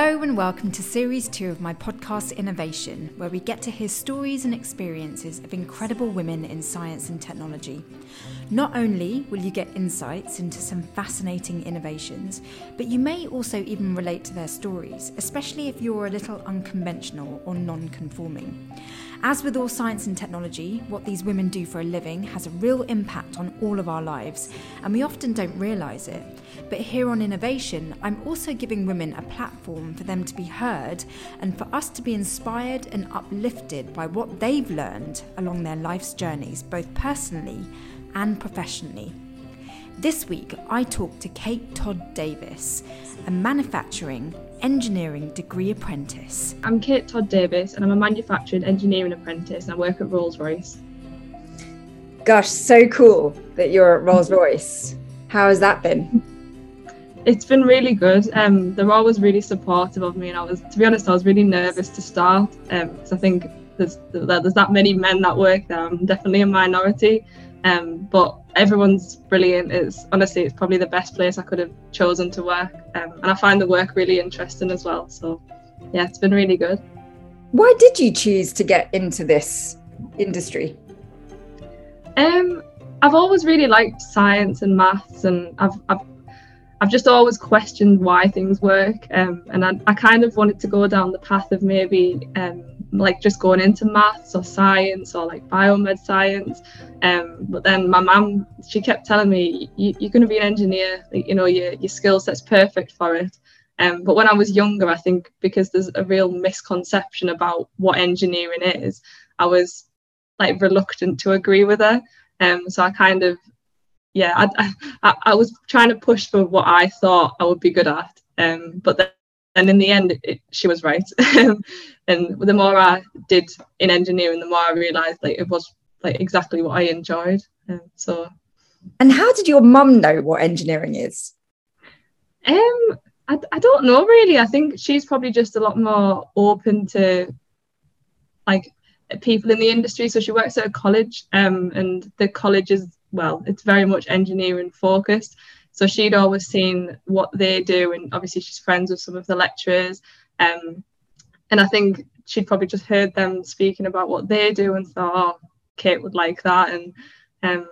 Hello, and welcome to series two of my podcast Innovation, where we get to hear stories and experiences of incredible women in science and technology. Not only will you get insights into some fascinating innovations, but you may also even relate to their stories, especially if you're a little unconventional or non conforming. As with all science and technology, what these women do for a living has a real impact on all of our lives, and we often don't realise it. But here on Innovation, I'm also giving women a platform for them to be heard and for us to be inspired and uplifted by what they've learned along their life's journeys, both personally and professionally. This week, I talked to Kate Todd Davis, a manufacturing engineering degree apprentice. I'm Kate Todd Davis and I'm a manufacturing engineering apprentice and I work at Rolls Royce. Gosh, so cool that you're at Rolls Royce. How has that been? It's been really good. Um, they're always really supportive of me, and I was, to be honest, I was really nervous to start because um, I think there's there's that many men that work there. I'm definitely a minority, um, but everyone's brilliant. It's honestly, it's probably the best place I could have chosen to work, um, and I find the work really interesting as well. So, yeah, it's been really good. Why did you choose to get into this industry? Um, I've always really liked science and maths, and I've I've, I've just always questioned why things work, um, and I, I kind of wanted to go down the path of maybe um, like just going into maths or science or like biomed science. Um, but then my mum, she kept telling me, you, are going to be an engineer. Like, you know, your, your skill set's perfect for it. Um, but when I was younger, I think because there's a real misconception about what engineering is, I was like reluctant to agree with her. Um, so I kind of, yeah, I, I, I was trying to push for what I thought I would be good at. Um, but then and in the end it, she was right. And the more i did in engineering the more i realized like it was like exactly what i enjoyed um, so. And how did your mum know what engineering is? Um I, I don't know really. I think she's probably just a lot more open to like people in the industry. So she works at a college um and the college is well it's very much engineering focused so she'd always seen what they do, and obviously she's friends with some of the lecturers. Um, and I think she'd probably just heard them speaking about what they do and thought, oh, Kate would like that. And um,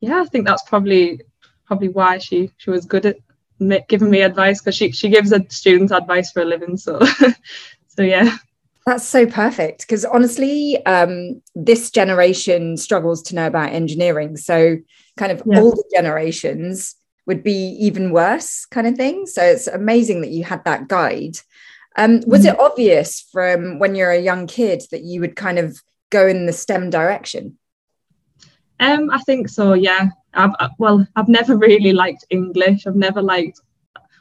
yeah, I think that's probably probably why she she was good at giving me advice because she she gives students advice for a living. So so yeah. That's so perfect because honestly, um, this generation struggles to know about engineering. So, kind of yeah. older generations would be even worse kind of thing so it's amazing that you had that guide um, was it mm. obvious from when you're a young kid that you would kind of go in the stem direction um, i think so yeah I've, I, well i've never really liked english i've never liked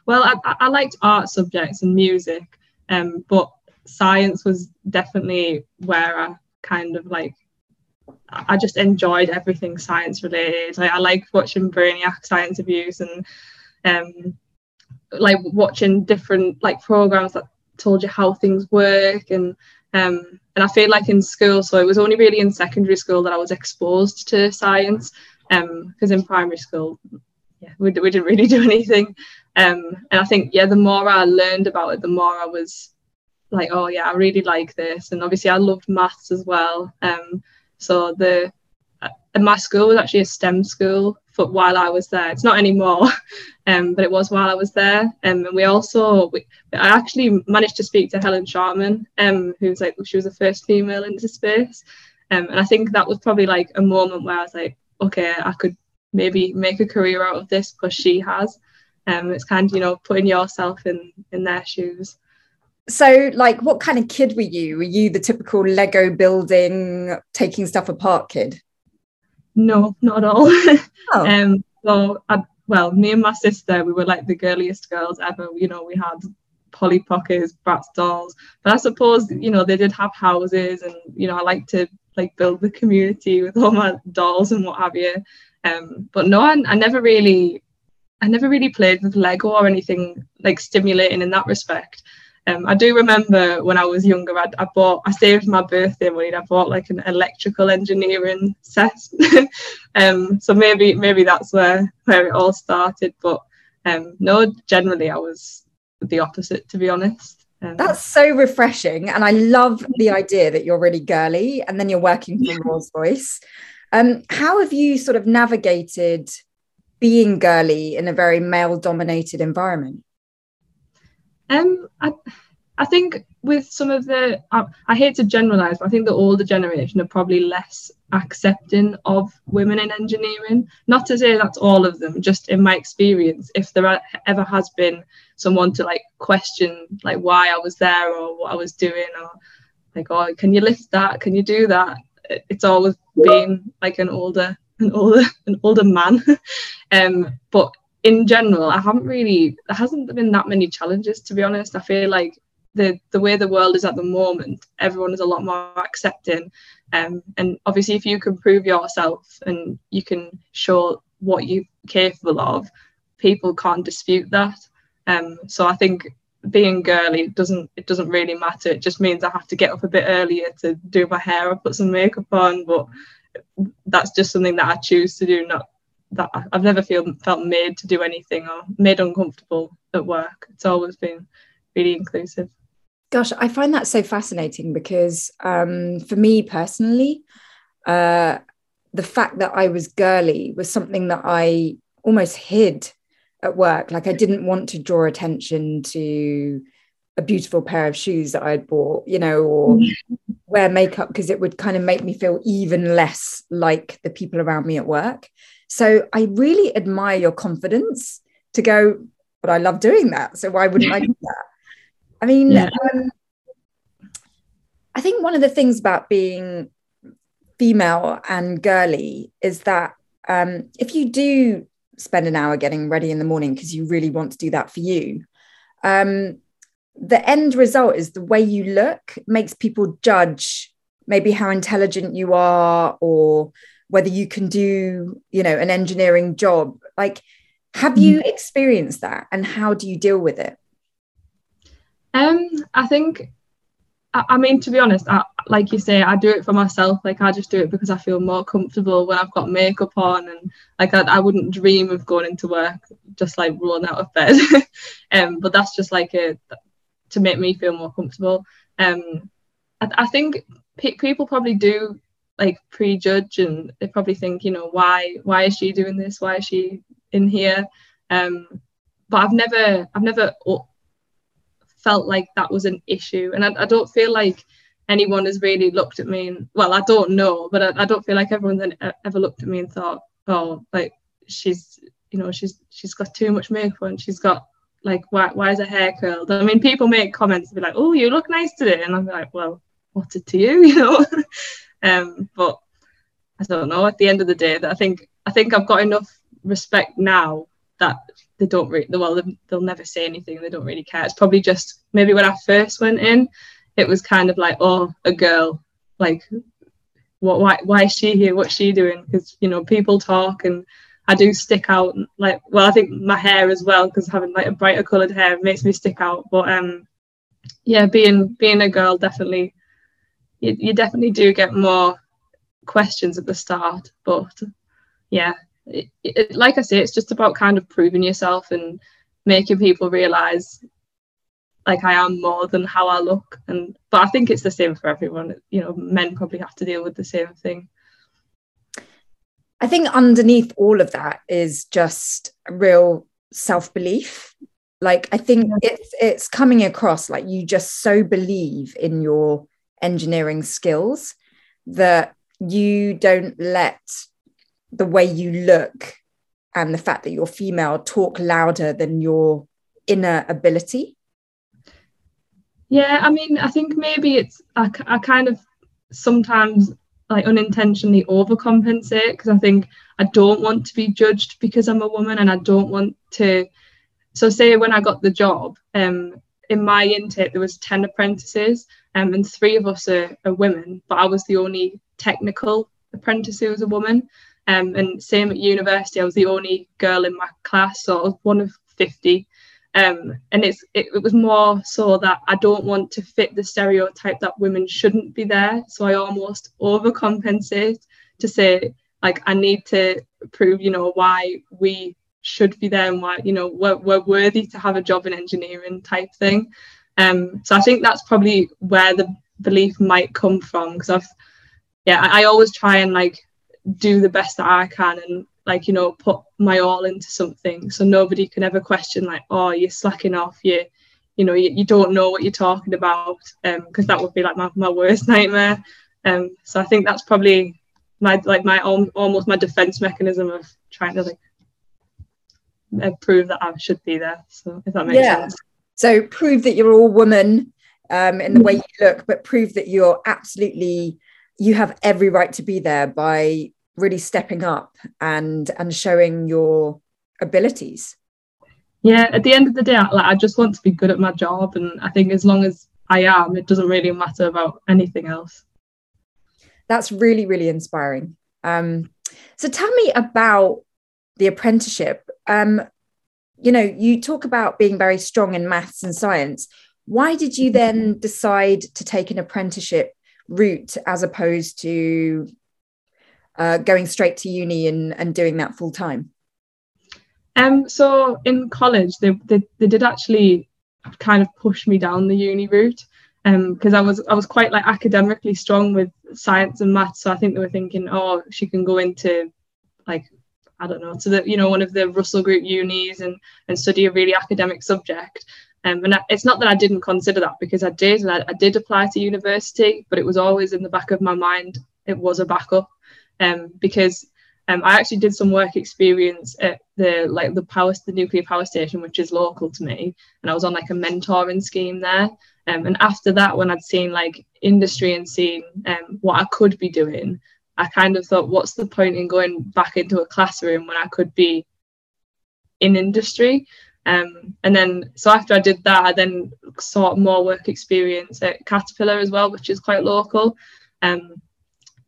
well i, I liked art subjects and music um, but science was definitely where i kind of like I just enjoyed everything science related. Like, I like watching Brainiac science abuse and um, like watching different like programs that told you how things work and um, and I feel like in school, so it was only really in secondary school that I was exposed to science Um because in primary school, yeah, we, we didn't really do anything. Um, and I think yeah, the more I learned about it, the more I was like, oh yeah, I really like this. And obviously, I loved maths as well. Um, so the uh, my school was actually a STEM school for while I was there. It's not anymore, um, but it was while I was there. Um, and we also, we, I actually managed to speak to Helen Sharman, um, who's like she was the first female into space. Um, and I think that was probably like a moment where I was like, okay, I could maybe make a career out of this because she has. Um, it's kind of you know putting yourself in in their shoes so like what kind of kid were you? Were you the typical lego building taking stuff apart kid? No not at all. Oh. um so I, well me and my sister we were like the girliest girls ever. You know we had polly pockets bratz dolls. But i suppose you know they did have houses and you know i like to like build the community with all my dolls and what have you. Um but no I, I never really i never really played with lego or anything like stimulating in that respect um, I do remember when I was younger, I, I, bought, I saved my birthday money. and I bought like an electrical engineering set. um, so maybe maybe that's where where it all started. But um, no, generally I was the opposite, to be honest. Um, That's so refreshing. And I love the idea that you're really girly and then you're working for Rolls Royce. Um, how have you sort of navigated being girly in a very male dominated environment? Um, I, I think with some of the, I, I, hate to generalize, but I think the older generation are probably less accepting of women in engineering. Not to say that's all of them, just in my experience, if there ever has been someone to like question like why I was there or what I was doing or like, oh, can you lift that? Can you do that? It's always been like an older, an older, an older man. um, but in general, I haven't really, there hasn't been that many challenges to be honest. I feel like the the way the world is at the moment, everyone is a lot more accepting. Um, and obviously, if you can prove yourself and you can show what you're capable of, people can't dispute that. Um, so I think being girly doesn't it doesn't really matter. It just means I have to get up a bit earlier to do my hair or put some makeup on. But that's just something that I choose to do. Not that I've never feel felt made to do anything or made uncomfortable at work. It's always been really inclusive. Gosh, I find that so fascinating because um, for me personally, uh, the fact that I was girly was something that I almost hid at work. Like I didn't want to draw attention to a beautiful pair of shoes that I'd bought, you know, or wear makeup because it would kind of make me feel even less like the people around me at work. So I really admire your confidence to go, but I love doing that. So why wouldn't I do that? I mean, yeah. um, I think one of the things about being female and girly is that um, if you do spend an hour getting ready in the morning because you really want to do that for you, um, the end result is the way you look makes people judge maybe how intelligent you are or whether you can do you know an engineering job like have you mm. experienced that and how do you deal with it um, I think, I, I mean, to be honest, I, like you say, I do it for myself. Like I just do it because I feel more comfortable when I've got makeup on, and like I, I wouldn't dream of going into work just like rolling out of bed. um, but that's just like a to make me feel more comfortable. Um, I, I think pe- people probably do like prejudge and they probably think you know why why is she doing this why is she in here um but i've never i've never felt like that was an issue. And I, I don't feel like anyone has really looked at me and well, I don't know, but I, I don't feel like everyone's ever looked at me and thought, oh, like she's you know she's she's got too much makeup and she's got like why why is her hair curled? I mean, people make comments be like, oh, you look nice today, and I'm like, well, what's it to you, you know? Um, but I don't know. At the end of the day, that I think I think I've got enough respect now that they don't really well they'll never say anything they don't really care. It's probably just maybe when i first went in it was kind of like oh a girl like what why, why is she here? What's she doing? Because you know people talk and i do stick out like well i think my hair as well because having like a brighter colored hair makes me stick out. But um yeah being being a girl definitely you, you definitely do get more questions at the start but yeah it, it, like I say, it's just about kind of proving yourself and making people realize like I am more than how I look. And but I think it's the same for everyone. You know, men probably have to deal with the same thing. I think underneath all of that is just real self-belief. Like I think it's it's coming across like you just so believe in your engineering skills that you don't let the way you look and the fact that you're female talk louder than your inner ability? Yeah, I mean, I think maybe it's I, I kind of sometimes like unintentionally overcompensate because I think I don't want to be judged because I'm a woman and I don't want to. So say when I got the job, um, in my intake there was ten apprentices, um, and three of us are, are women, but I was the only technical apprentice who was a woman. Um, and same at university, I was the only girl in my class, so I was one of 50. Um, and it's it, it, was more so that I don't want to fit the stereotype that women shouldn't be there. So I almost overcompensate to say like I need to prove, you know, why we should be there and why you know we're, we're worthy to have a job in engineering type thing. Um, so I think that's probably where the belief might come from because I've, yeah, I, I always try and like do the best that I can and like you know put my all into something so nobody can ever question like oh you're slacking off you you know you, you don't know what you're talking about because um, that would be like my, my worst nightmare um so I think that's probably my like my own almost my defense mechanism of trying to like uh, prove that I should be there so if that makes yeah. sense so prove that you're all woman um, in the way you look but prove that you're absolutely you have every right to be there by really stepping up and and showing your abilities. Yeah at the end of the day like i just want to be good at my job and i think as long as i am it doesn't really matter about anything else. That's really really inspiring. Um, so tell me about the apprenticeship. Um, you know you talk about being very strong in maths and science why did you then decide to take an apprenticeship route as opposed to uh, going straight to uni and, and doing that full time? Um, so in college, they, they, they did actually kind of push me down the uni route because um, I was I was quite like academically strong with science and maths. So I think they were thinking, oh, she can go into like I don't know, to the you know one of the Russell Group unis and and study a really academic subject. Um, and it's not that I didn't consider that because I did, and I, I, did apply to university, but it was always in the back of my mind. It was a backup um, because um, I actually did some work experience at the like the power the nuclear power station, which is local to me, and I was on like a mentoring scheme there. Um, and after that, when I'd seen like industry and seen um, what I could be doing, I kind of thought, what's the point in going back into a classroom when I could be in industry? Um, and then, so after I did that, I then sought more work experience at Caterpillar as well, which is quite local. Um,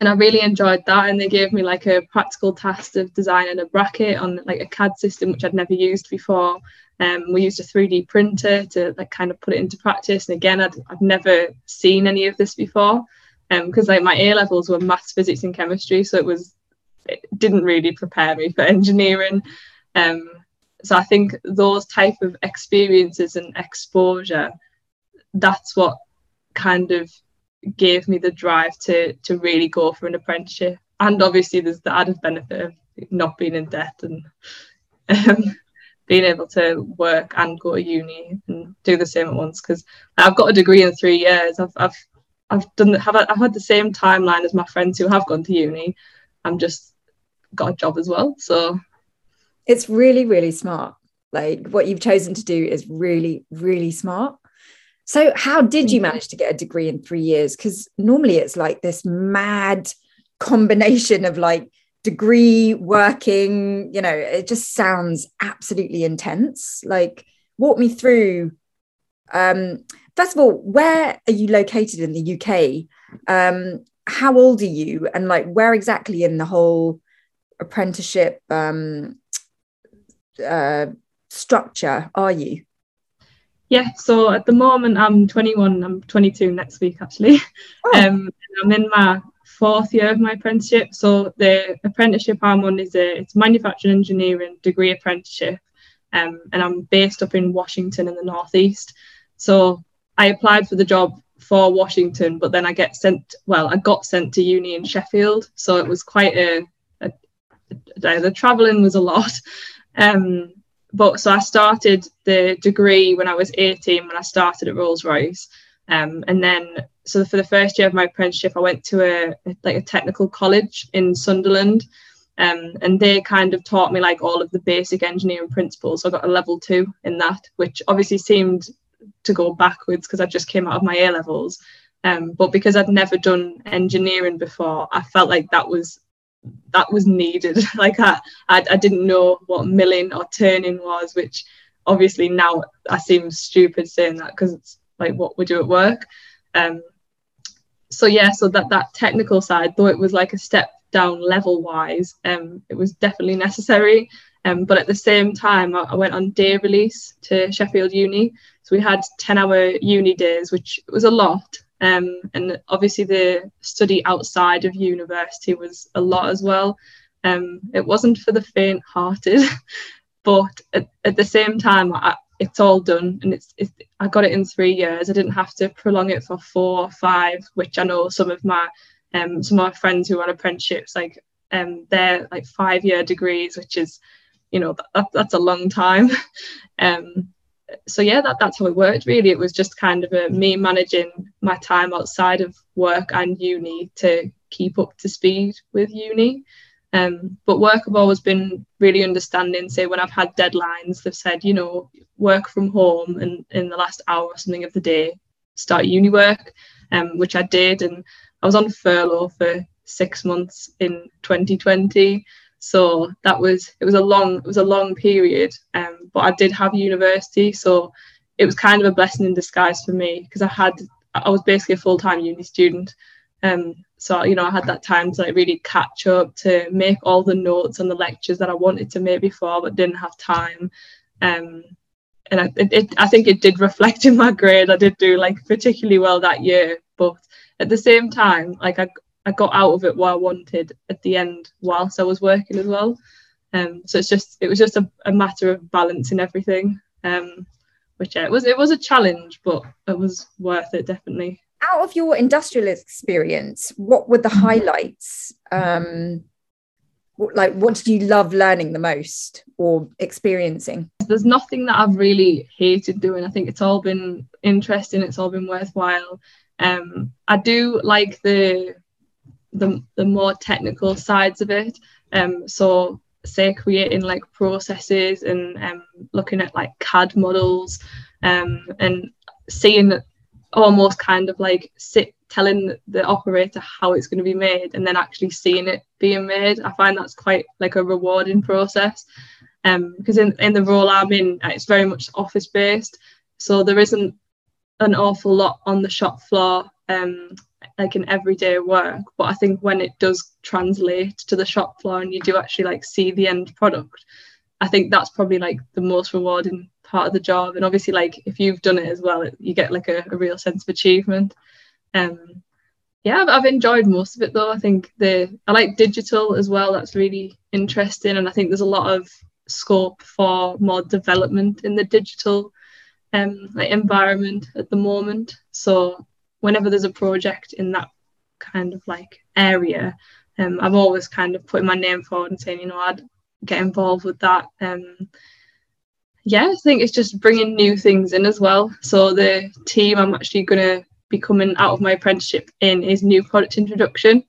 and I really enjoyed that. And they gave me like a practical task of designing a bracket on like a CAD system which I'd never used before. Um, we used a 3D printer to like kind of put it into practice. And again, I'd, I've never seen any of this before because um, like my A levels were maths, physics, and chemistry, so it was it didn't really prepare me for engineering. Um, so I think those type of experiences and exposure, that's what kind of gave me the drive to to really go for an apprenticeship. And obviously, there's the added benefit of not being in debt and um, being able to work and go to uni and do the same at once. Because I've got a degree in three years. I've I've I've done have I've had the same timeline as my friends who have gone to uni. I'm just got a job as well. So it's really really smart. Like what you've chosen to do is really really smart. So, how did you manage to get a degree in three years? Because normally it's like this mad combination of like degree, working, you know, it just sounds absolutely intense. Like, walk me through. Um, first of all, where are you located in the UK? Um, how old are you? And like, where exactly in the whole apprenticeship um, uh, structure are you? Yeah, so at the moment I'm 21. I'm 22 next week actually. Oh. Um, I'm in my fourth year of my apprenticeship. So the apprenticeship I'm on is a it's manufacturing engineering degree apprenticeship, um, and I'm based up in Washington in the northeast. So I applied for the job for Washington, but then I get sent. Well, I got sent to uni in Sheffield, so it was quite a, a, a the traveling was a lot. Um, but so I started the degree when I was 18 when I started at Rolls Royce. Um, and then so for the first year of my apprenticeship, I went to a like a technical college in Sunderland. Um, and they kind of taught me like all of the basic engineering principles. So I got a level two in that, which obviously seemed to go backwards because I just came out of my A levels. Um, but because I'd never done engineering before, I felt like that was that was needed. like I, I, I didn't know what milling or turning was, which obviously now I seem stupid saying that because it's like what we do at work. Um, so yeah, so that that technical side, though it was like a step down level wise, um, it was definitely necessary. Um, but at the same time, I, I went on day release to Sheffield Uni. So we had 10 hour uni days, which was a lot. Um, and obviously, the study outside of university was a lot as well. Um, it wasn't for the faint hearted, but at, at, the same time, I, it's all done and it's, it's I got it in three years. I didn't have to prolong it for four or five, which I know some of my um some of my friends who are apprenticeships like um they're like five year degrees, which is you know that, that's a long time. um so yeah, that, that's how it worked really. It was just kind of a, me managing my time outside of work and uni to keep up to speed with uni. Um, but work have always been really understanding. Say when I've had deadlines, they've said, you know, work from home and in the last hour or something of the day, start uni work, um, which I did. And I was on furlough for six months in 2020. So that was it was a long it was a long period. Um, but I did have university, so it was kind of a blessing in disguise for me because I had I was basically a full time uni student. Um, so you know, I had that time to like really catch up, to make all the notes on the lectures that I wanted to make before, but didn't have time. Um, and I, it, it, I think it did reflect in my grade. I did do like particularly well that year, but at the same time, like I, I got out of it what I wanted at the end whilst I was working as well. Um, so it's just it was just a, a matter of balancing everything. Um, which yeah, it was it was a challenge, but it was worth it definitely out of your industrial experience, what were the mm-hmm. highlights? Um, like, what did you love learning the most or experiencing? There's nothing that I've really hated doing. I think it's all been interesting. It's all been worthwhile. Um, I do like the the the more technical sides of it. Um, so say creating like processes and um, looking at like CAD models um, and seeing almost kind of like sit telling the operator how it's going to be made and then actually seeing it being made. I find that's quite like a rewarding process. Um because in, in the role i'm in uh, it's very much office based so there isn't an awful lot on the shop floor um like in everyday work but i think when it does translate to the shop floor and you do actually like see the end product i think that's probably like the most rewarding part of the job. And obviously like if you've done it as well it, you get like a, a, real sense of achievement. Um yeah I've, I've, enjoyed most of it though. I think the i like digital as well. That's really interesting. And i think there's a lot of scope for more development in the digital um like environment at the moment. So whenever there's a project in that kind of like area um i'm always kind of putting my name forward and saying you know i'd get involved with that um yeah, I think it's just bringing new things in as well. So the team I'm actually going to be coming out of my apprenticeship in is new product introduction.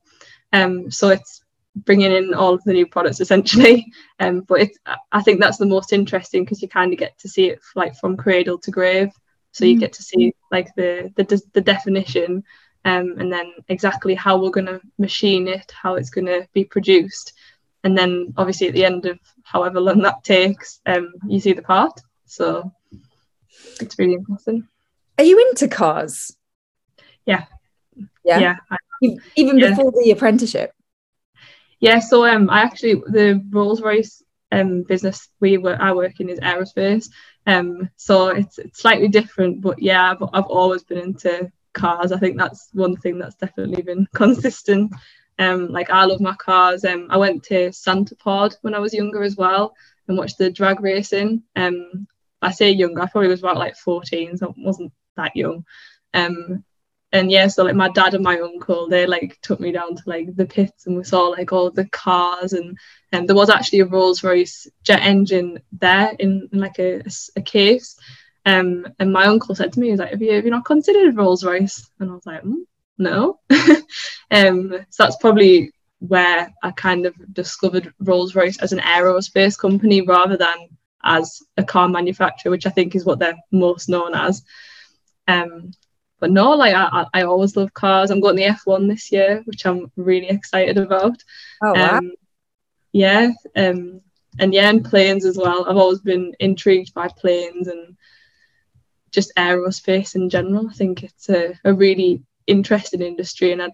Um, so it's bringing in all of the new products essentially. Um, but I think that's the most interesting because you kind of get to see it like from cradle to grave. So you mm. get to see like the the, the definition um, and then exactly how we're going to machine it, how it's going to be produced, and then obviously at the end of however long that takes, um, you see the part. So it's really interesting. Are you into cars? Yeah. Yeah. Yeah. Even yeah. before the apprenticeship. Yeah. So um, I actually the Rolls Royce um business we were I work in is aerospace. Um, so it's, it's slightly different, but yeah, I've, I've always been into cars. I think that's one thing that's definitely been consistent. Um, like I love my cars. Um, I went to Santa Pod when I was younger as well and watched the drag racing. Um, I say younger, I probably was about like 14, so I wasn't that young. Um, and yeah, so like my dad and my uncle, they like took me down to like the pits and we saw like all the cars and and there was actually a Rolls Royce jet engine there in, in like a, a, case. Um, and my uncle said to me, he was like, have you, have you not considered Rolls Royce? And I was like, mm, no. um, so that's probably where I kind of discovered Rolls Royce as an aerospace company rather than as a car manufacturer, which I think is what they're most known as. Um, but no, like I, I always love cars. I'm going the F1 this year, which I'm really excited about. Oh wow! Um, yeah, um, and yeah, and planes as well. I've always been intrigued by planes and just aerospace in general. I think it's a, a really interesting industry and I,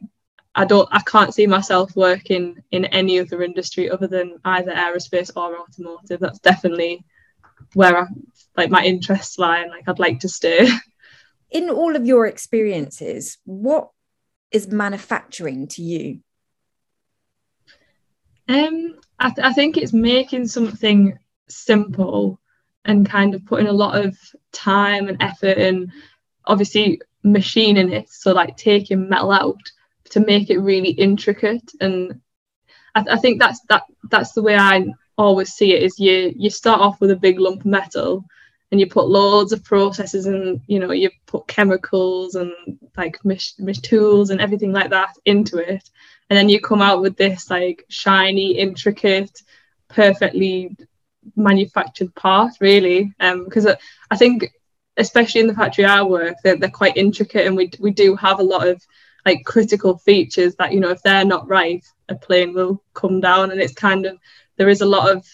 I don't I can't see myself working in any other industry other than either aerospace or automotive. That's definitely where I like my interests lie and like I'd like to stay. In all of your experiences, what is manufacturing to you? Um, I, th- I think it's making something simple and kind of putting a lot of time and effort and obviously machining it so like taking metal out to make it really intricate and I, th- I think that's that that's the way I always see it is you you start off with a big lump of metal and you put loads of processes and you know you put chemicals and like mach- tools and everything like that into it. And then you come out with this like shiny intricate perfectly manufactured part really. Um because I, I think especially in the factory I work they're, they're quite intricate and we, we do have a lot of like critical features that you know if they're not right a plane will come down and it's kind of there is a lot of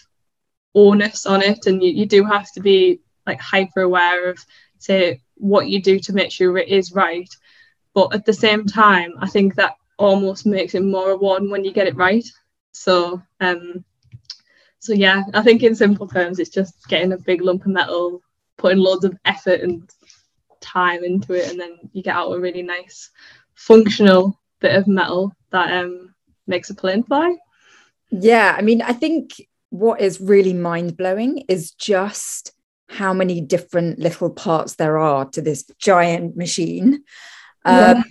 onus on it and you, you do have to be like hyper aware of say what you do to make sure it is right. But at the same time i think that almost makes it more rewarding when you get it right. So um so yeah i think in simple terms it's just getting a big lump of metal putting loads of effort and time into it and then you get out a really nice functional bit of metal that um makes a plane fly. Yeah i mean i think what is really mind-blowing is just how many different little parts there are to this giant machine. Yeah. Um,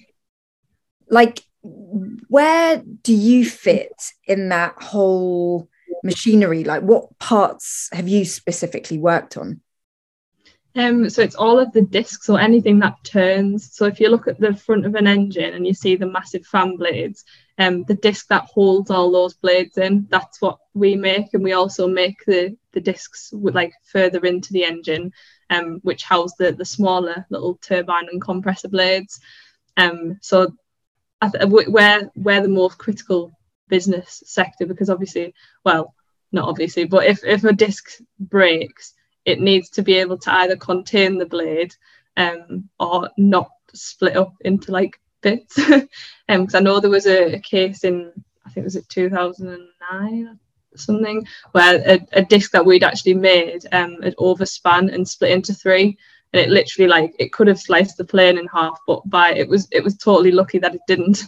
like, where do you fit in that whole machinery? Like, what parts have you specifically worked on? Um, so it's all of the discs or anything that turns. So if you look at the front of an engine and you see the massive fan blades, um, the disc that holds all those blades in, that's what we make. And we also make the, the discs with like further into the engine, um, which house the, the smaller little turbine and compressor blades. Um, so th- we're, we're the most critical business sector because obviously, well, not obviously, but if, if a disc breaks, it needs to be able to either contain the blade um, or not split up into like bits. Because um, I know there was a, a, case in, I think it was it 2009 or something, where a, a disc that we'd actually made um, had overspan and split into three. And it literally like it could have sliced the plane in half, but by it was it was totally lucky that it didn't.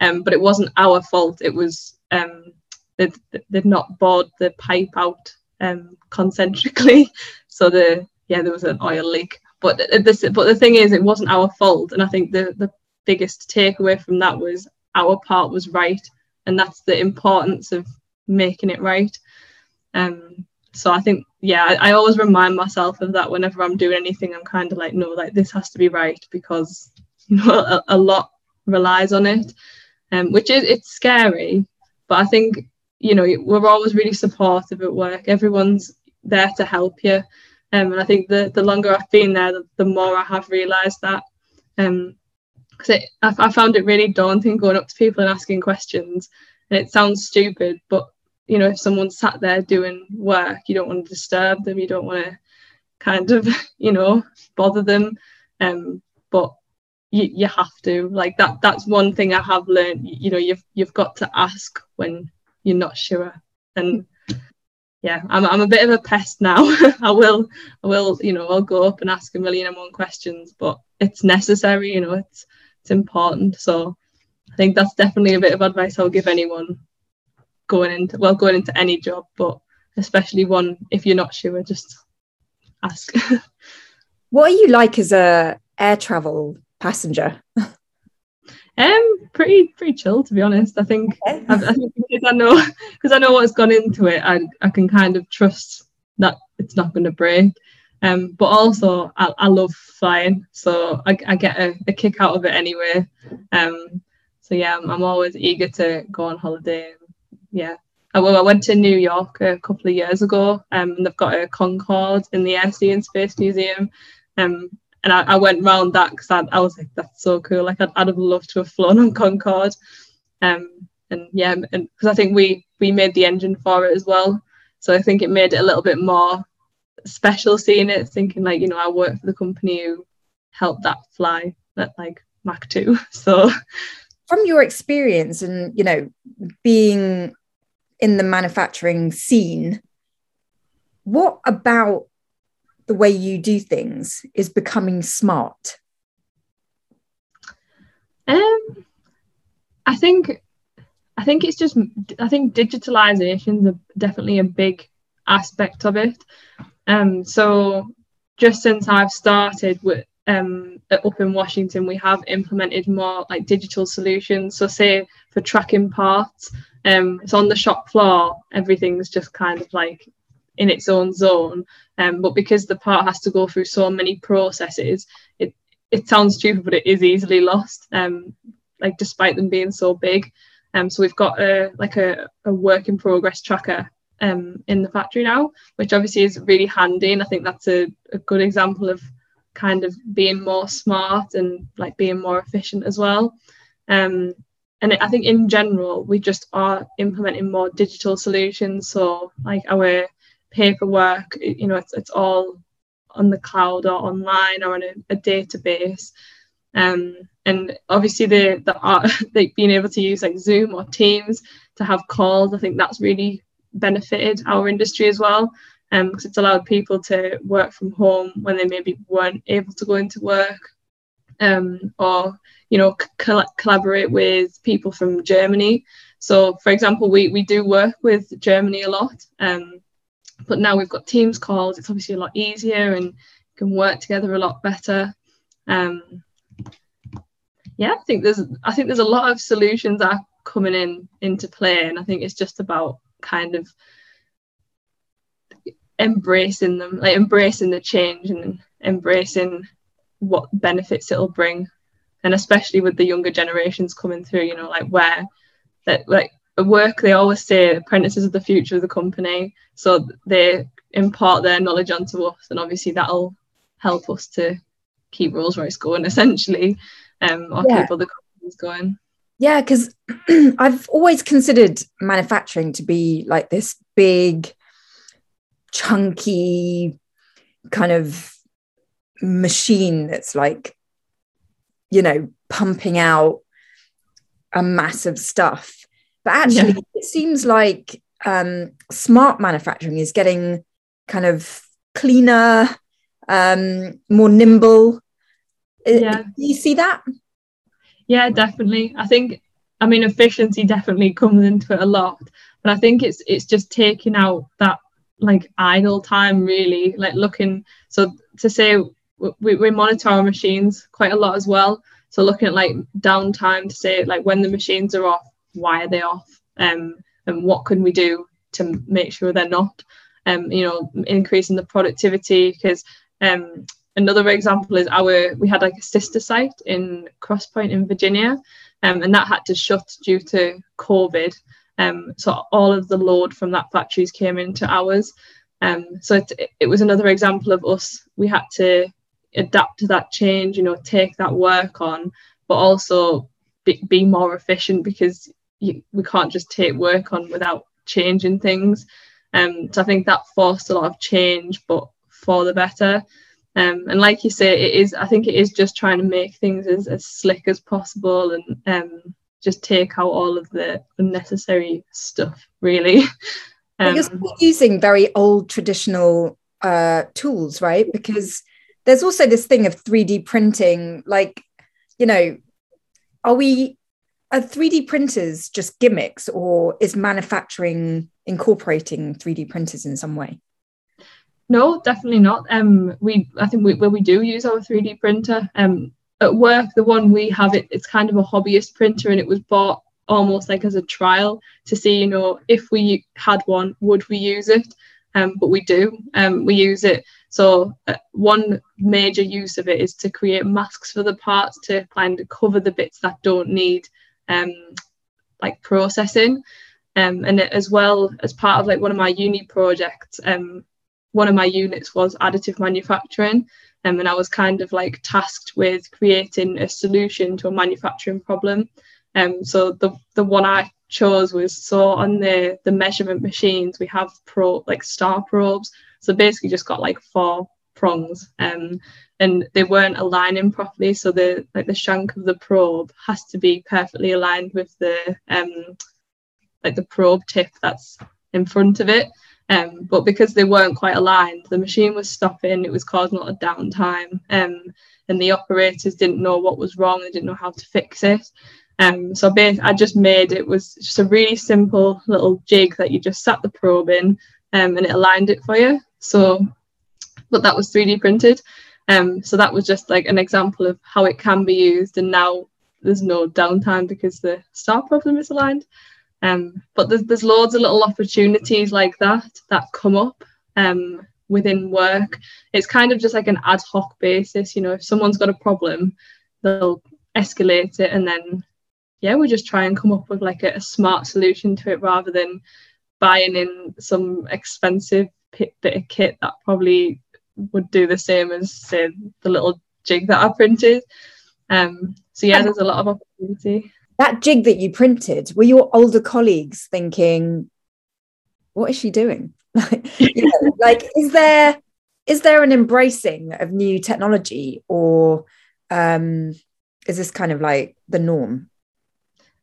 Um, but it wasn't our fault. It was um, they'd, they'd not bored the pipe out um, concentrically. So the yeah, there was an oil leak. But this, but the thing is, it wasn't our fault, and I think the the biggest takeaway from that was our part was right, and that's the importance of making it right. Um, so I think yeah, I, I always remind myself of that whenever I'm doing anything. I'm kind of like, no, like this has to be right because you know a, a lot relies on it, um, which is it's scary, but I think you know we're always really supportive at work. Everyone's there to help you. Um, and I think the, the longer I've been there, the, the more I have realised that. Um, because I, I found it really daunting going up to people and asking questions. And it sounds stupid, but you know, if someone's sat there doing work, you don't want to disturb them. You don't want to kind of, you know, bother them. Um, but you, you have to like that. That's one thing I have learned. You know, you've you've got to ask when you're not sure. And yeah, I'm, I'm a bit of a pest now. I will, I will, you know, I'll go up and ask a million and one questions, but it's necessary, you know, it's it's important. So I think that's definitely a bit of advice I'll give anyone going into well, going into any job, but especially one if you're not sure, just ask. what are you like as a air travel passenger? Um, pretty pretty chill to be honest. I think okay. I, I, think because I know because I know what's gone into it, I I can kind of trust that it's not going to break. Um, but also I, I love flying, so I, I get a, a kick out of it anyway. Um, so yeah, I'm, I'm always eager to go on holiday. Yeah, I, well, I went to New York a couple of years ago, um, and they've got a Concorde in the Air Sea and Space Museum. Um, and I, I went round that because I, I, was like, that's so cool. Like I'd, I'd have loved to have flown on Concorde. Um, and yeah, and because I think we we made the engine for it as well, so I think it made it a little bit more special seeing it. Thinking like, you know, I work for the company who helped that fly at like Mach two. So, from your experience and you know being in the manufacturing scene, what about the way you do things is becoming smart? Um, I think I think it's just I think digitalization is definitely a big aspect of it. Um, so just since I've started with um, up in Washington, we have implemented more like digital solutions. So say for tracking parts, um, it's on the shop floor, everything's just kind of like in its own zone. Um, but because the part has to go through so many processes, it it sounds stupid, but it is easily lost. Um, like despite them being so big. Um, so we've got a like a, a work in progress tracker um, in the factory now, which obviously is really handy. And I think that's a, a good example of kind of being more smart and like being more efficient as well. Um, and I think in general, we just are implementing more digital solutions. So like our paperwork, you know, it's, it's all on the cloud or online or on a, a database. Um, and obviously the the art, like being able to use like Zoom or Teams to have calls, I think that's really benefited our industry as well because um, it's allowed people to work from home when they maybe weren't able to go into work um, or you know co- collaborate with people from Germany. So, for example, we we do work with Germany a lot, um, but now we've got Teams calls. It's obviously a lot easier and can work together a lot better. Um, yeah, I think there's I think there's a lot of solutions that are coming in into play, and I think it's just about kind of embracing them, like embracing the change and embracing what benefits it'll bring. And especially with the younger generations coming through, you know, like where that like at work they always say apprentices are the future of the company. So they impart their knowledge onto us and obviously that'll help us to keep Rolls Royce going essentially. Um or yeah. keep other companies going. Yeah, because I've always considered manufacturing to be like this big, chunky kind of machine that's like, you know, pumping out a mass of stuff. But actually, yeah. it seems like um, smart manufacturing is getting kind of cleaner, um, more nimble. Yeah. Do you see that? Yeah, definitely. I think I mean efficiency definitely comes into it a lot, but I think it's it's just taking out that like idle time really, like looking. So to say we, we monitor our machines quite a lot as well. So looking at like downtime to say like when the machines are off, why are they off? Um, and what can we do to make sure they're not? Um, you know, increasing the productivity because um, another example is our we had like a sister site in Crosspointe in Virginia, um, and that had to shut due to COVID. Um, so all of the load from that factories came into ours. Um, so it, it was another example of us. We had to adapt to that change, you know, take that work on, but also be, be more efficient because you, we can't just take work on without changing things. Um, so I think that forced a lot of change, but for the better. Um, and like you say, it is. I think it is just trying to make things as, as slick as possible and um, just take out all of the unnecessary stuff. Really. Um, you're still using very old traditional uh, tools, right? Because there's also this thing of 3D printing. Like, you know, are we are 3D printers just gimmicks, or is manufacturing incorporating 3D printers in some way? No, definitely not. Um, we I think we, well, we do use our 3D printer. Um, at work, the one we have it, it's kind of a hobbyist printer, and it was bought almost like as a trial to see, you know, if we had one, would we use it? Um, but we do. Um, we use it. So uh, one major use of it is to create masks for the parts to kind of cover the bits that don't need um, like processing. Um, and as well as part of like one of my uni projects, um, one of my units was additive manufacturing. Um, and I was kind of like tasked with creating a solution to a manufacturing problem. Um, so the the one I chose was so on the the measurement machines we have pro like star probes. So basically just got like four prongs um, and they weren't aligning properly. So the like the shank of the probe has to be perfectly aligned with the um, like the probe tip that's in front of it. Um, but because they weren't quite aligned, the machine was stopping, it was causing a lot of downtime, um, and the operators didn't know what was wrong, they didn't know how to fix it. Um, so I just made it was just a really simple little jig that you just sat the probe in um, and it aligned it for you. So but that was 3D printed. Um, so that was just like an example of how it can be used. And now there's no downtime because the star problem is aligned. Um, but there's, there's loads of little opportunities like that that come up um, within work. It's kind of just like an ad hoc basis. You know, if someone's got a problem, they'll escalate it and then, yeah, we just try and come up with like a, a smart solution to it rather than buying in some expensive bit of kit that probably would do the same as say the little jig that I printed. Um, so yeah, there's a lot of opportunity. That jig that you printed, were your older colleagues thinking, "What is she doing?" you know, like, is there is there an embracing of new technology, or um, is this kind of like the norm?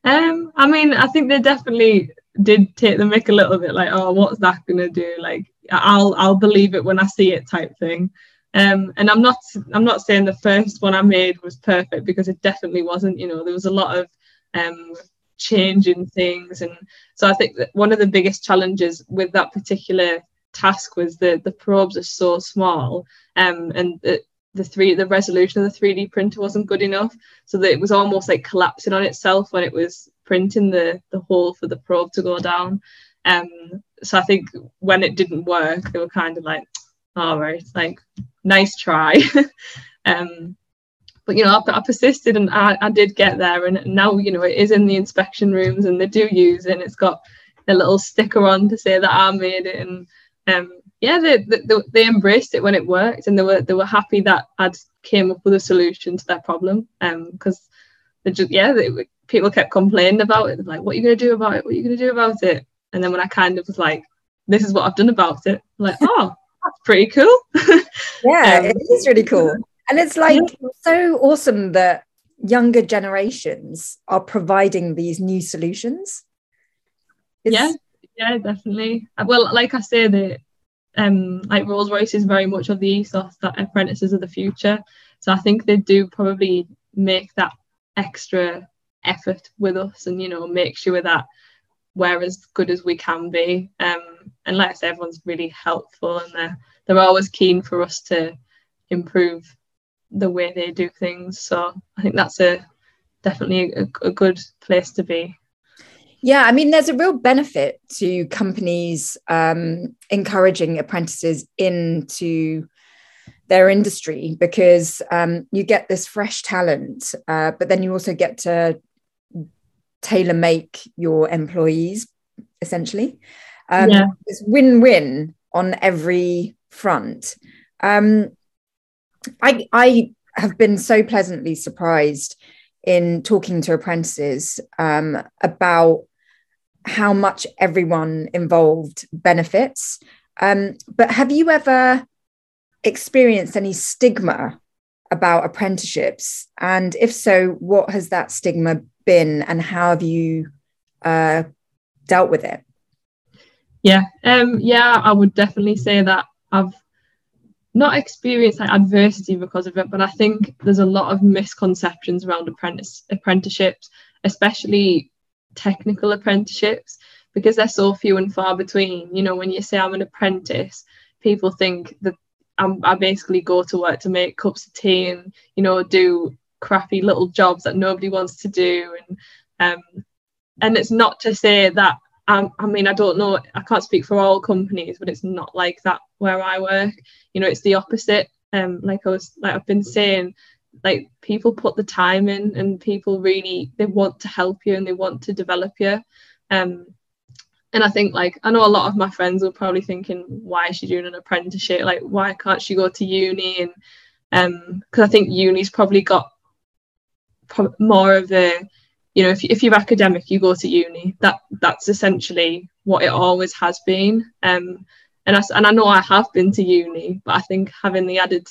Um, I mean, I think they definitely did take the mick a little bit, like, "Oh, what's that gonna do?" Like, I'll I'll believe it when I see it, type thing. Um, and I'm not I'm not saying the first one I made was perfect because it definitely wasn't. You know, there was a lot of um, changing things, and so I think that one of the biggest challenges with that particular task was that the probes are so small, um, and the, the three the resolution of the 3D printer wasn't good enough, so that it was almost like collapsing on itself when it was printing the the hole for the probe to go down. Um, so I think when it didn't work, they were kind of like, all right, like nice try. um, but you know, I, I persisted and I, I, did get there, and now you know it is in the inspection rooms and they do use it. And it's got a little sticker on to say that I made it, and um, yeah, they, they, they embraced it when it worked, and they were they were happy that I'd came up with a solution to their problem. Um, because they just yeah, they, people kept complaining about it. They're like, "What are you gonna do about it? What are you gonna do about it?" And then when I kind of was like, "This is what I've done about it," I'm like, "Oh, that's pretty cool. yeah, um, it is really cool. And it's like yeah. so awesome that younger generations are providing these new solutions. It's... yeah, yeah, definitely. Well, like I say, the um like Rolls Royce is very much of the ethos that apprentices are the future. So I think they do probably make that extra effort with us and you know make sure that we're as good as we can be. Um, and like I said, everyone's really helpful and they're they're always keen for us to improve the way they do things. So I think that's a definitely a, a good place to be. Yeah, I mean, there's a real benefit to companies um, encouraging apprentices into their industry because um, you get this fresh talent, uh, but then you also get to tailor make your employees essentially. Um, yeah. It's win win on every front. Um, I, I have been so pleasantly surprised in talking to apprentices um, about how much everyone involved benefits. Um, but have you ever experienced any stigma about apprenticeships? And if so, what has that stigma been and how have you uh, dealt with it? Yeah, um, yeah, I would definitely say that I've not experienced like adversity because of it, but I think there's a lot of misconceptions around apprentice apprenticeships, especially technical apprenticeships, because they're so few and far between. You know, when you say I'm an apprentice, people think that I'm, I basically go to work to make cups of tea and you know do crappy little jobs that nobody wants to do, and um, and it's not to say that um, I mean, I don't know, I can't speak for all companies, but it's not like that where I work. You know, it's the opposite. Um, like I was, like I've been saying, like people put the time in, and people really they want to help you and they want to develop you. Um, and I think like I know a lot of my friends are probably thinking, why is she doing an apprenticeship? Like, why can't she go to uni? And um, because I think uni's probably got more of a you know if, if you're academic you go to uni that that's essentially what it always has been. Um and I, and I know I have been to uni but I think having the added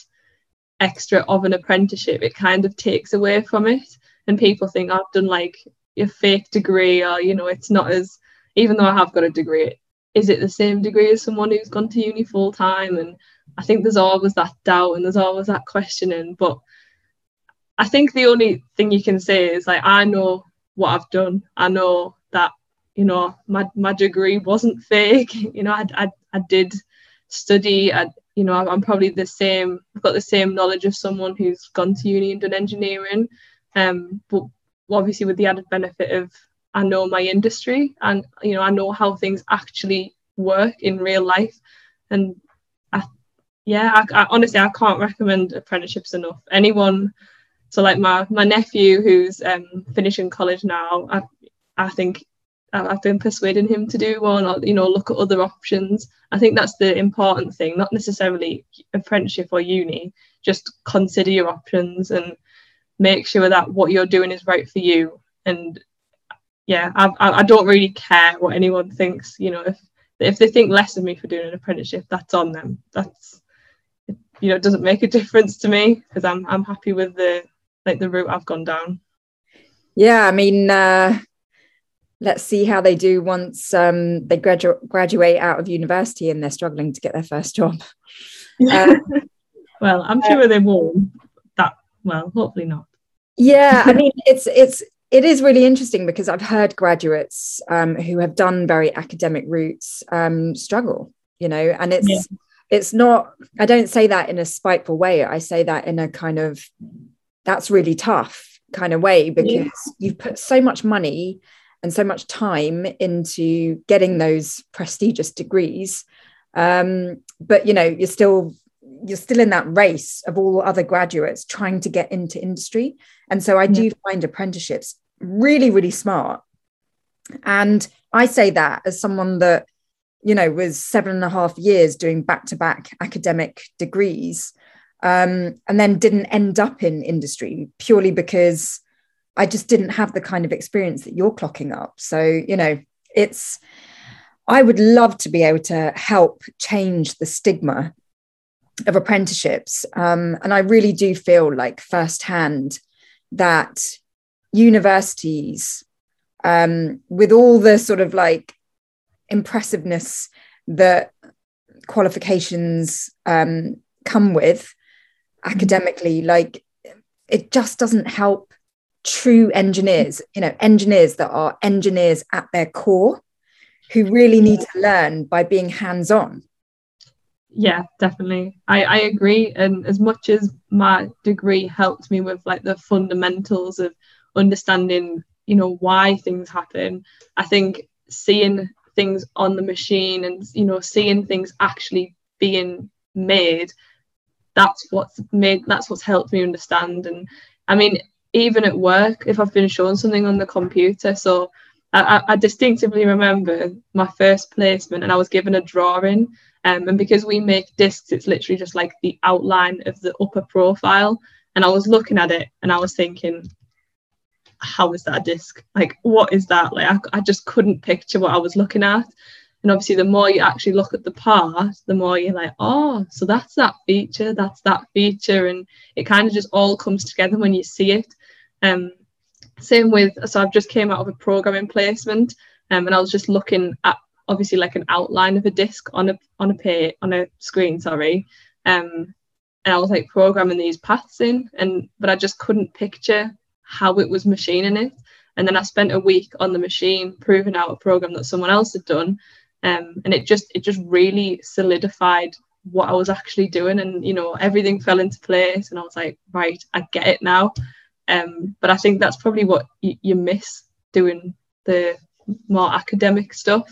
extra of an apprenticeship it kind of takes away from it. And people think I've done like a fake degree or you know it's not as even though I have got a degree is it the same degree as someone who's gone to uni full time? And I think there's always that doubt and there's always that questioning. But I think the only thing you can say is like I know what I've done. I know that you know my my degree wasn't fake. You know, I I, I did study. I you know I'm, probably the same I've got the same knowledge of someone who's gone to uni and done engineering um but obviously with the added benefit of I know my industry and you know I know how things actually work in real life and I yeah I, I honestly I can't recommend apprenticeships enough anyone so like my my nephew who's um finishing college now I I think I've been persuading him to do one or you know look at other options. I think that's the important thing, not necessarily apprenticeship or uni. Just consider your options and make sure that what you're doing is right for you. And yeah, I, I don't really care what anyone thinks. You know, if if they think less of me for doing an apprenticeship, that's on them. That's you know, it doesn't make a difference to me because I'm I'm happy with the like the route I've gone down. Yeah, I mean. Uh let's see how they do once um, they gradu- graduate out of university and they're struggling to get their first job. Um, well, I'm sure they won't. That well, hopefully not. Yeah, I mean, it's it's it is really interesting because I've heard graduates um, who have done very academic routes um, struggle. You know, and it's yeah. it's not. I don't say that in a spiteful way. I say that in a kind of that's really tough kind of way because yeah. you've put so much money and so much time into getting those prestigious degrees um, but you know you're still you're still in that race of all other graduates trying to get into industry and so i yeah. do find apprenticeships really really smart and i say that as someone that you know was seven and a half years doing back-to-back academic degrees um, and then didn't end up in industry purely because I just didn't have the kind of experience that you're clocking up. So, you know, it's, I would love to be able to help change the stigma of apprenticeships. Um, and I really do feel like firsthand that universities, um, with all the sort of like impressiveness that qualifications um, come with academically, like it just doesn't help true engineers, you know, engineers that are engineers at their core who really need to learn by being hands on. Yeah, definitely. I, I agree. And as much as my degree helped me with like the fundamentals of understanding, you know, why things happen, I think seeing things on the machine and, you know, seeing things actually being made, that's what's made, that's what's helped me understand. And I mean, even at work if I've been shown something on the computer. So I, I distinctively remember my first placement and I was given a drawing. Um, and because we make discs, it's literally just like the outline of the upper profile. And I was looking at it and I was thinking, how is that a disc? Like, what is that? Like, I, I just couldn't picture what I was looking at. And obviously, the more you actually look at the part, the more you're like, oh, so that's that feature, that's that feature. And it kind of just all comes together when you see it. Um, same with so I've just came out of a programming placement, um, and I was just looking at obviously like an outline of a disk on a on a page on a screen, sorry. Um, and I was like programming these paths in, and but I just couldn't picture how it was machining it. And then I spent a week on the machine proving out a program that someone else had done, um, and it just it just really solidified what I was actually doing, and you know everything fell into place, and I was like, right, I get it now. Um, but I think that's probably what y- you miss doing the more academic stuff.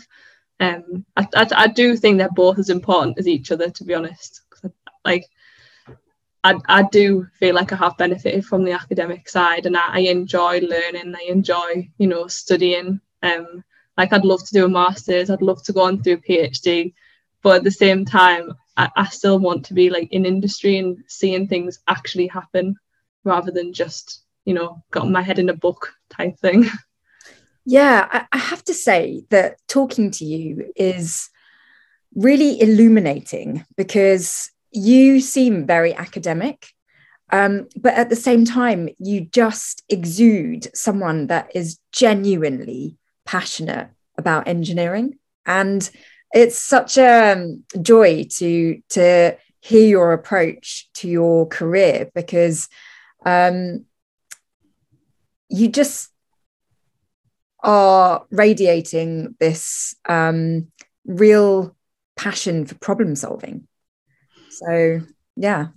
Um, I, I, I, do think they're both as important as each other, to be honest. like, I, I do feel like I have benefited from the academic side, and I, I enjoy learning. I enjoy, you know, studying. Um, like I'd love to do a master's. I'd love to go on through a PhD, but at the same time, I, I still want to be like in industry and seeing things actually happen rather than just you know, got my head in a book type thing. Yeah, I, I have to say that talking to you is really illuminating because you seem very academic. Um, but at the same time, you just exude someone that is genuinely passionate about engineering. And it's such a joy to, to hear your approach to your career because um, you just are radiating this um, real passion for problem solving. So yeah.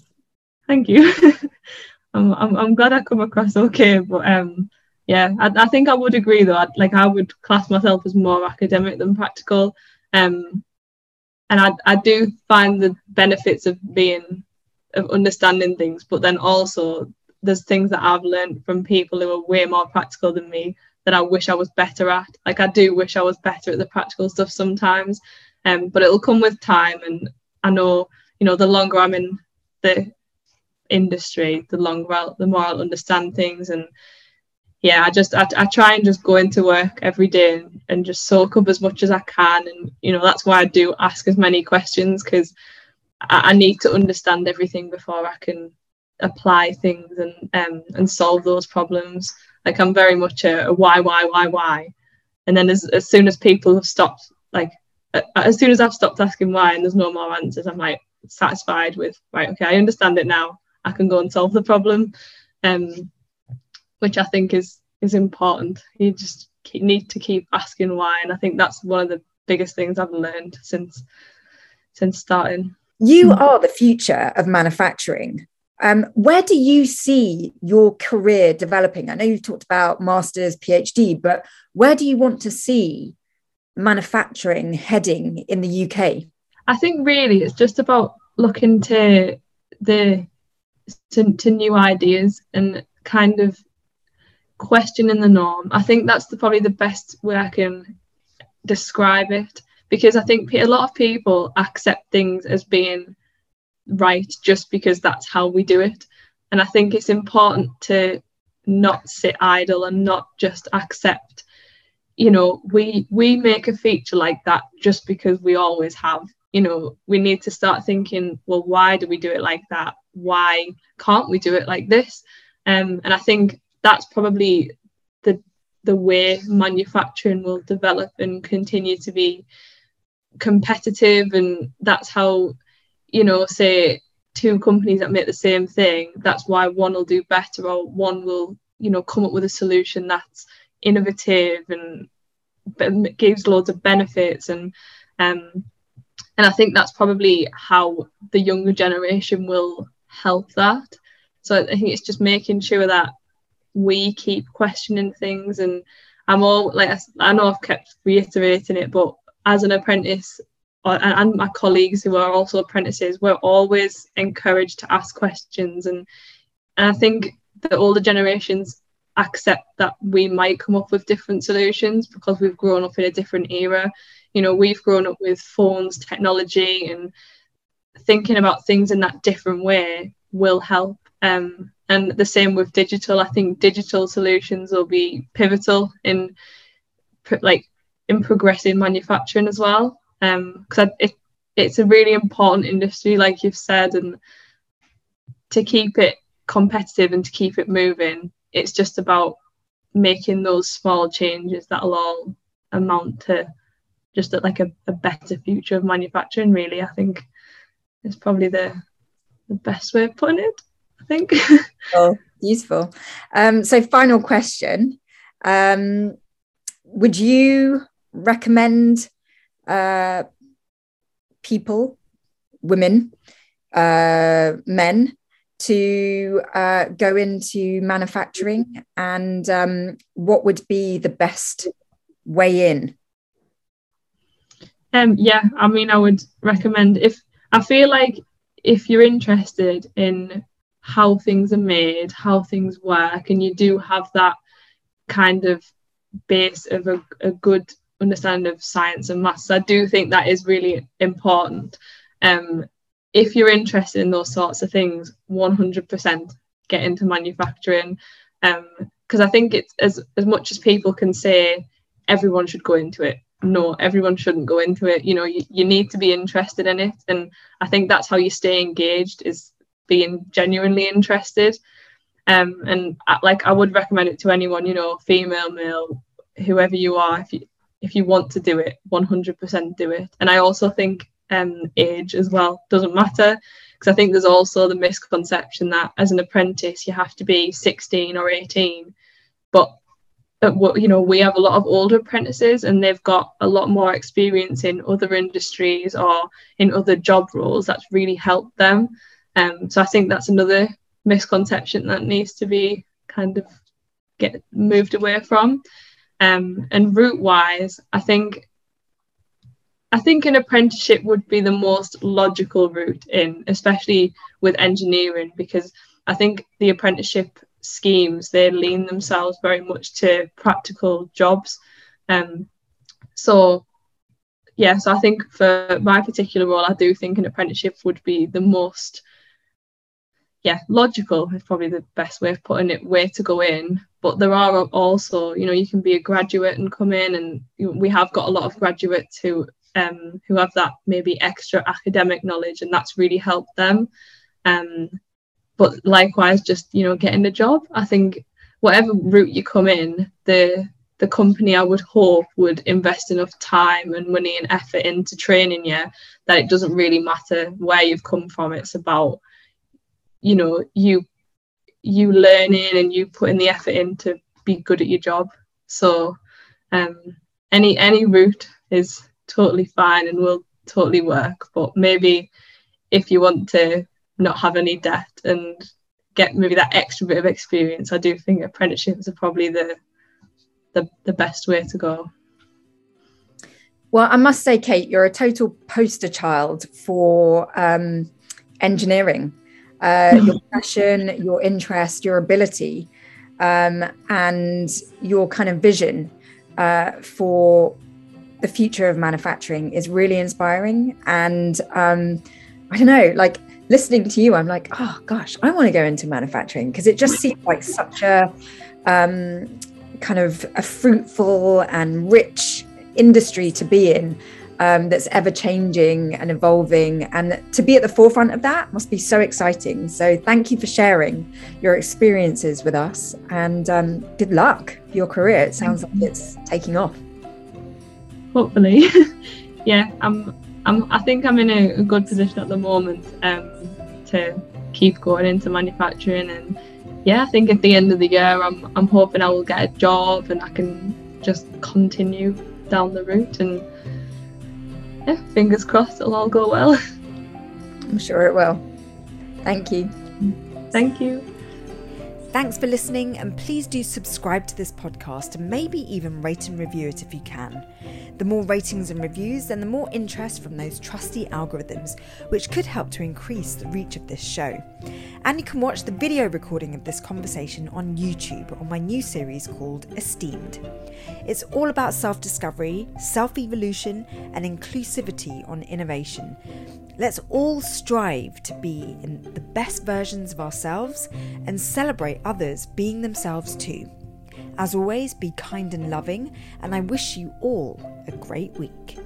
Thank you. I'm, I'm I'm glad I come across okay, but um yeah, I, I think I would agree though. I'd, like I would class myself as more academic than practical. Um, and I I do find the benefits of being of understanding things, but then also there's things that I've learned from people who are way more practical than me that I wish I was better at. Like I do wish I was better at the practical stuff sometimes. Um, but it'll come with time and I know, you know, the longer I'm in the industry, the longer I'll, the more I'll understand things and yeah, I just I, I try and just go into work every day and, and just soak up as much as I can, and you know that's why I do ask as many questions because I, I, need to understand everything before I can apply things and um and solve those problems. Like I'm very much a, a why why why why, and then as as soon as people have stopped like as soon as I've stopped asking why and there's no more answers, I'm like satisfied with right okay I understand it now. I can go and solve the problem. Um, which I think is is important. You just keep, need to keep asking why, and I think that's one of the biggest things I've learned since since starting. You are the future of manufacturing. Um, where do you see your career developing? I know you've talked about master's, PhD, but where do you want to see manufacturing heading in the UK? I think really it's just about looking to the to, to new ideas and kind of questioning the norm. I think that's the, probably the best way I can describe it because I think a lot of people accept things as being right just because that's how we do it. And I think it's important to not sit idle and not just accept you know we we make a feature like that just because we always have you know we need to start thinking well why do we do it like that why can't we do it like this um, and i think that's probably the the way manufacturing will develop and continue to be competitive and that's how you know say two companies that make the same thing that's why one will do better or one will you know come up with a solution that's innovative and gives loads of benefits. And um and I think that's probably how the younger generation will help that. So I think it's just making sure that we keep questioning things and I'm all like I know I've kept reiterating it but as an apprentice and my colleagues who are also apprentices we're always encouraged to ask questions and and I think the older generations accept that we might come up with different solutions because we've grown up in a different era. You know we've grown up with phones technology and thinking about things in that different way will help um, and the same with digital. I think digital solutions will be pivotal in like in progressing manufacturing as well. Because um, it, it's a really important industry like you've said and to keep it competitive and to keep it moving it's just about making those small changes that'll all amount to just like a, a better future of manufacturing really i think is probably the the best way of putting it think. oh, useful. Um, so, final question: um, Would you recommend uh, people, women, uh, men, to uh, go into manufacturing, and um, what would be the best way in? Um, yeah, I mean, I would recommend if I feel like if you're interested in how things are made, how things work, and you do have that kind of base of a, a good understanding of science and maths. I do think that is really important. Um, if you're interested in those sorts of things, 100% get into manufacturing. Because um, I think it's as, as much as people can say everyone should go into it. No, everyone shouldn't go into it. You know, you, you need to be interested in it. And I think that's how you stay engaged is being genuinely interested. Um, and I, like I would recommend it to anyone, you know, female, male, whoever you are, if you if you want to do it, 100% do it. And I also think um, age as well doesn't matter because I think there's also the misconception that as an apprentice you have to be 16 or 18, but you know we have a lot of older apprentices and they've got a lot more experience in other industries or in other job roles that's really helped them um, so i think that's another misconception that needs to be kind of get moved away from. Um, and route wise i think i think an apprenticeship would be the most logical route in especially with engineering because i think the apprenticeship schemes they lean themselves very much to practical jobs. Um so yeah so i think for my particular role i do think an apprenticeship would be the most yeah logical is probably the best way of putting it way to go in. But there are also you know you can be a graduate and come in and we have got a lot of graduates who um who have that maybe extra academic knowledge and that's really helped them. Um but likewise just you know getting a job. I think whatever route you come in the the company i would hope would invest enough time and money and effort into training you that it doesn't really matter where you've come from. It's about you know you you learning and you putting the effort in to be good at your job so um any any route is totally fine and will totally work but maybe if you want to not have any debt and get maybe that extra bit of experience. I do think apprenticeships are probably the the, the best way to go. Well, I must say, Kate, you're a total poster child for um, engineering. Uh, your passion, your interest, your ability, um, and your kind of vision uh, for the future of manufacturing is really inspiring. And um, I don't know, like listening to you, I'm like, oh gosh, I want to go into manufacturing because it just seems like such a um, kind of a fruitful and rich industry to be in. Um, that's ever changing and evolving. And to be at the forefront of that must be so exciting. So, thank you for sharing your experiences with us and um, good luck for your career. It sounds like it's taking off. Hopefully. yeah, I'm, I'm, I think I'm in a, good position at the moment. Um, to keep going into manufacturing and yeah, I think at the end of the year I'm I'm hoping I will get a job and I can just continue down the route and yeah, fingers crossed it'll all go well. I'm sure it will. Thank you. Thank you. Thanks for listening, and please do subscribe to this podcast and maybe even rate and review it if you can. The more ratings and reviews, then the more interest from those trusty algorithms, which could help to increase the reach of this show. And you can watch the video recording of this conversation on YouTube on my new series called Esteemed. It's all about self discovery, self evolution, and inclusivity on innovation. Let's all strive to be in the best versions of ourselves and celebrate others being themselves too. As always, be kind and loving, and I wish you all a great week.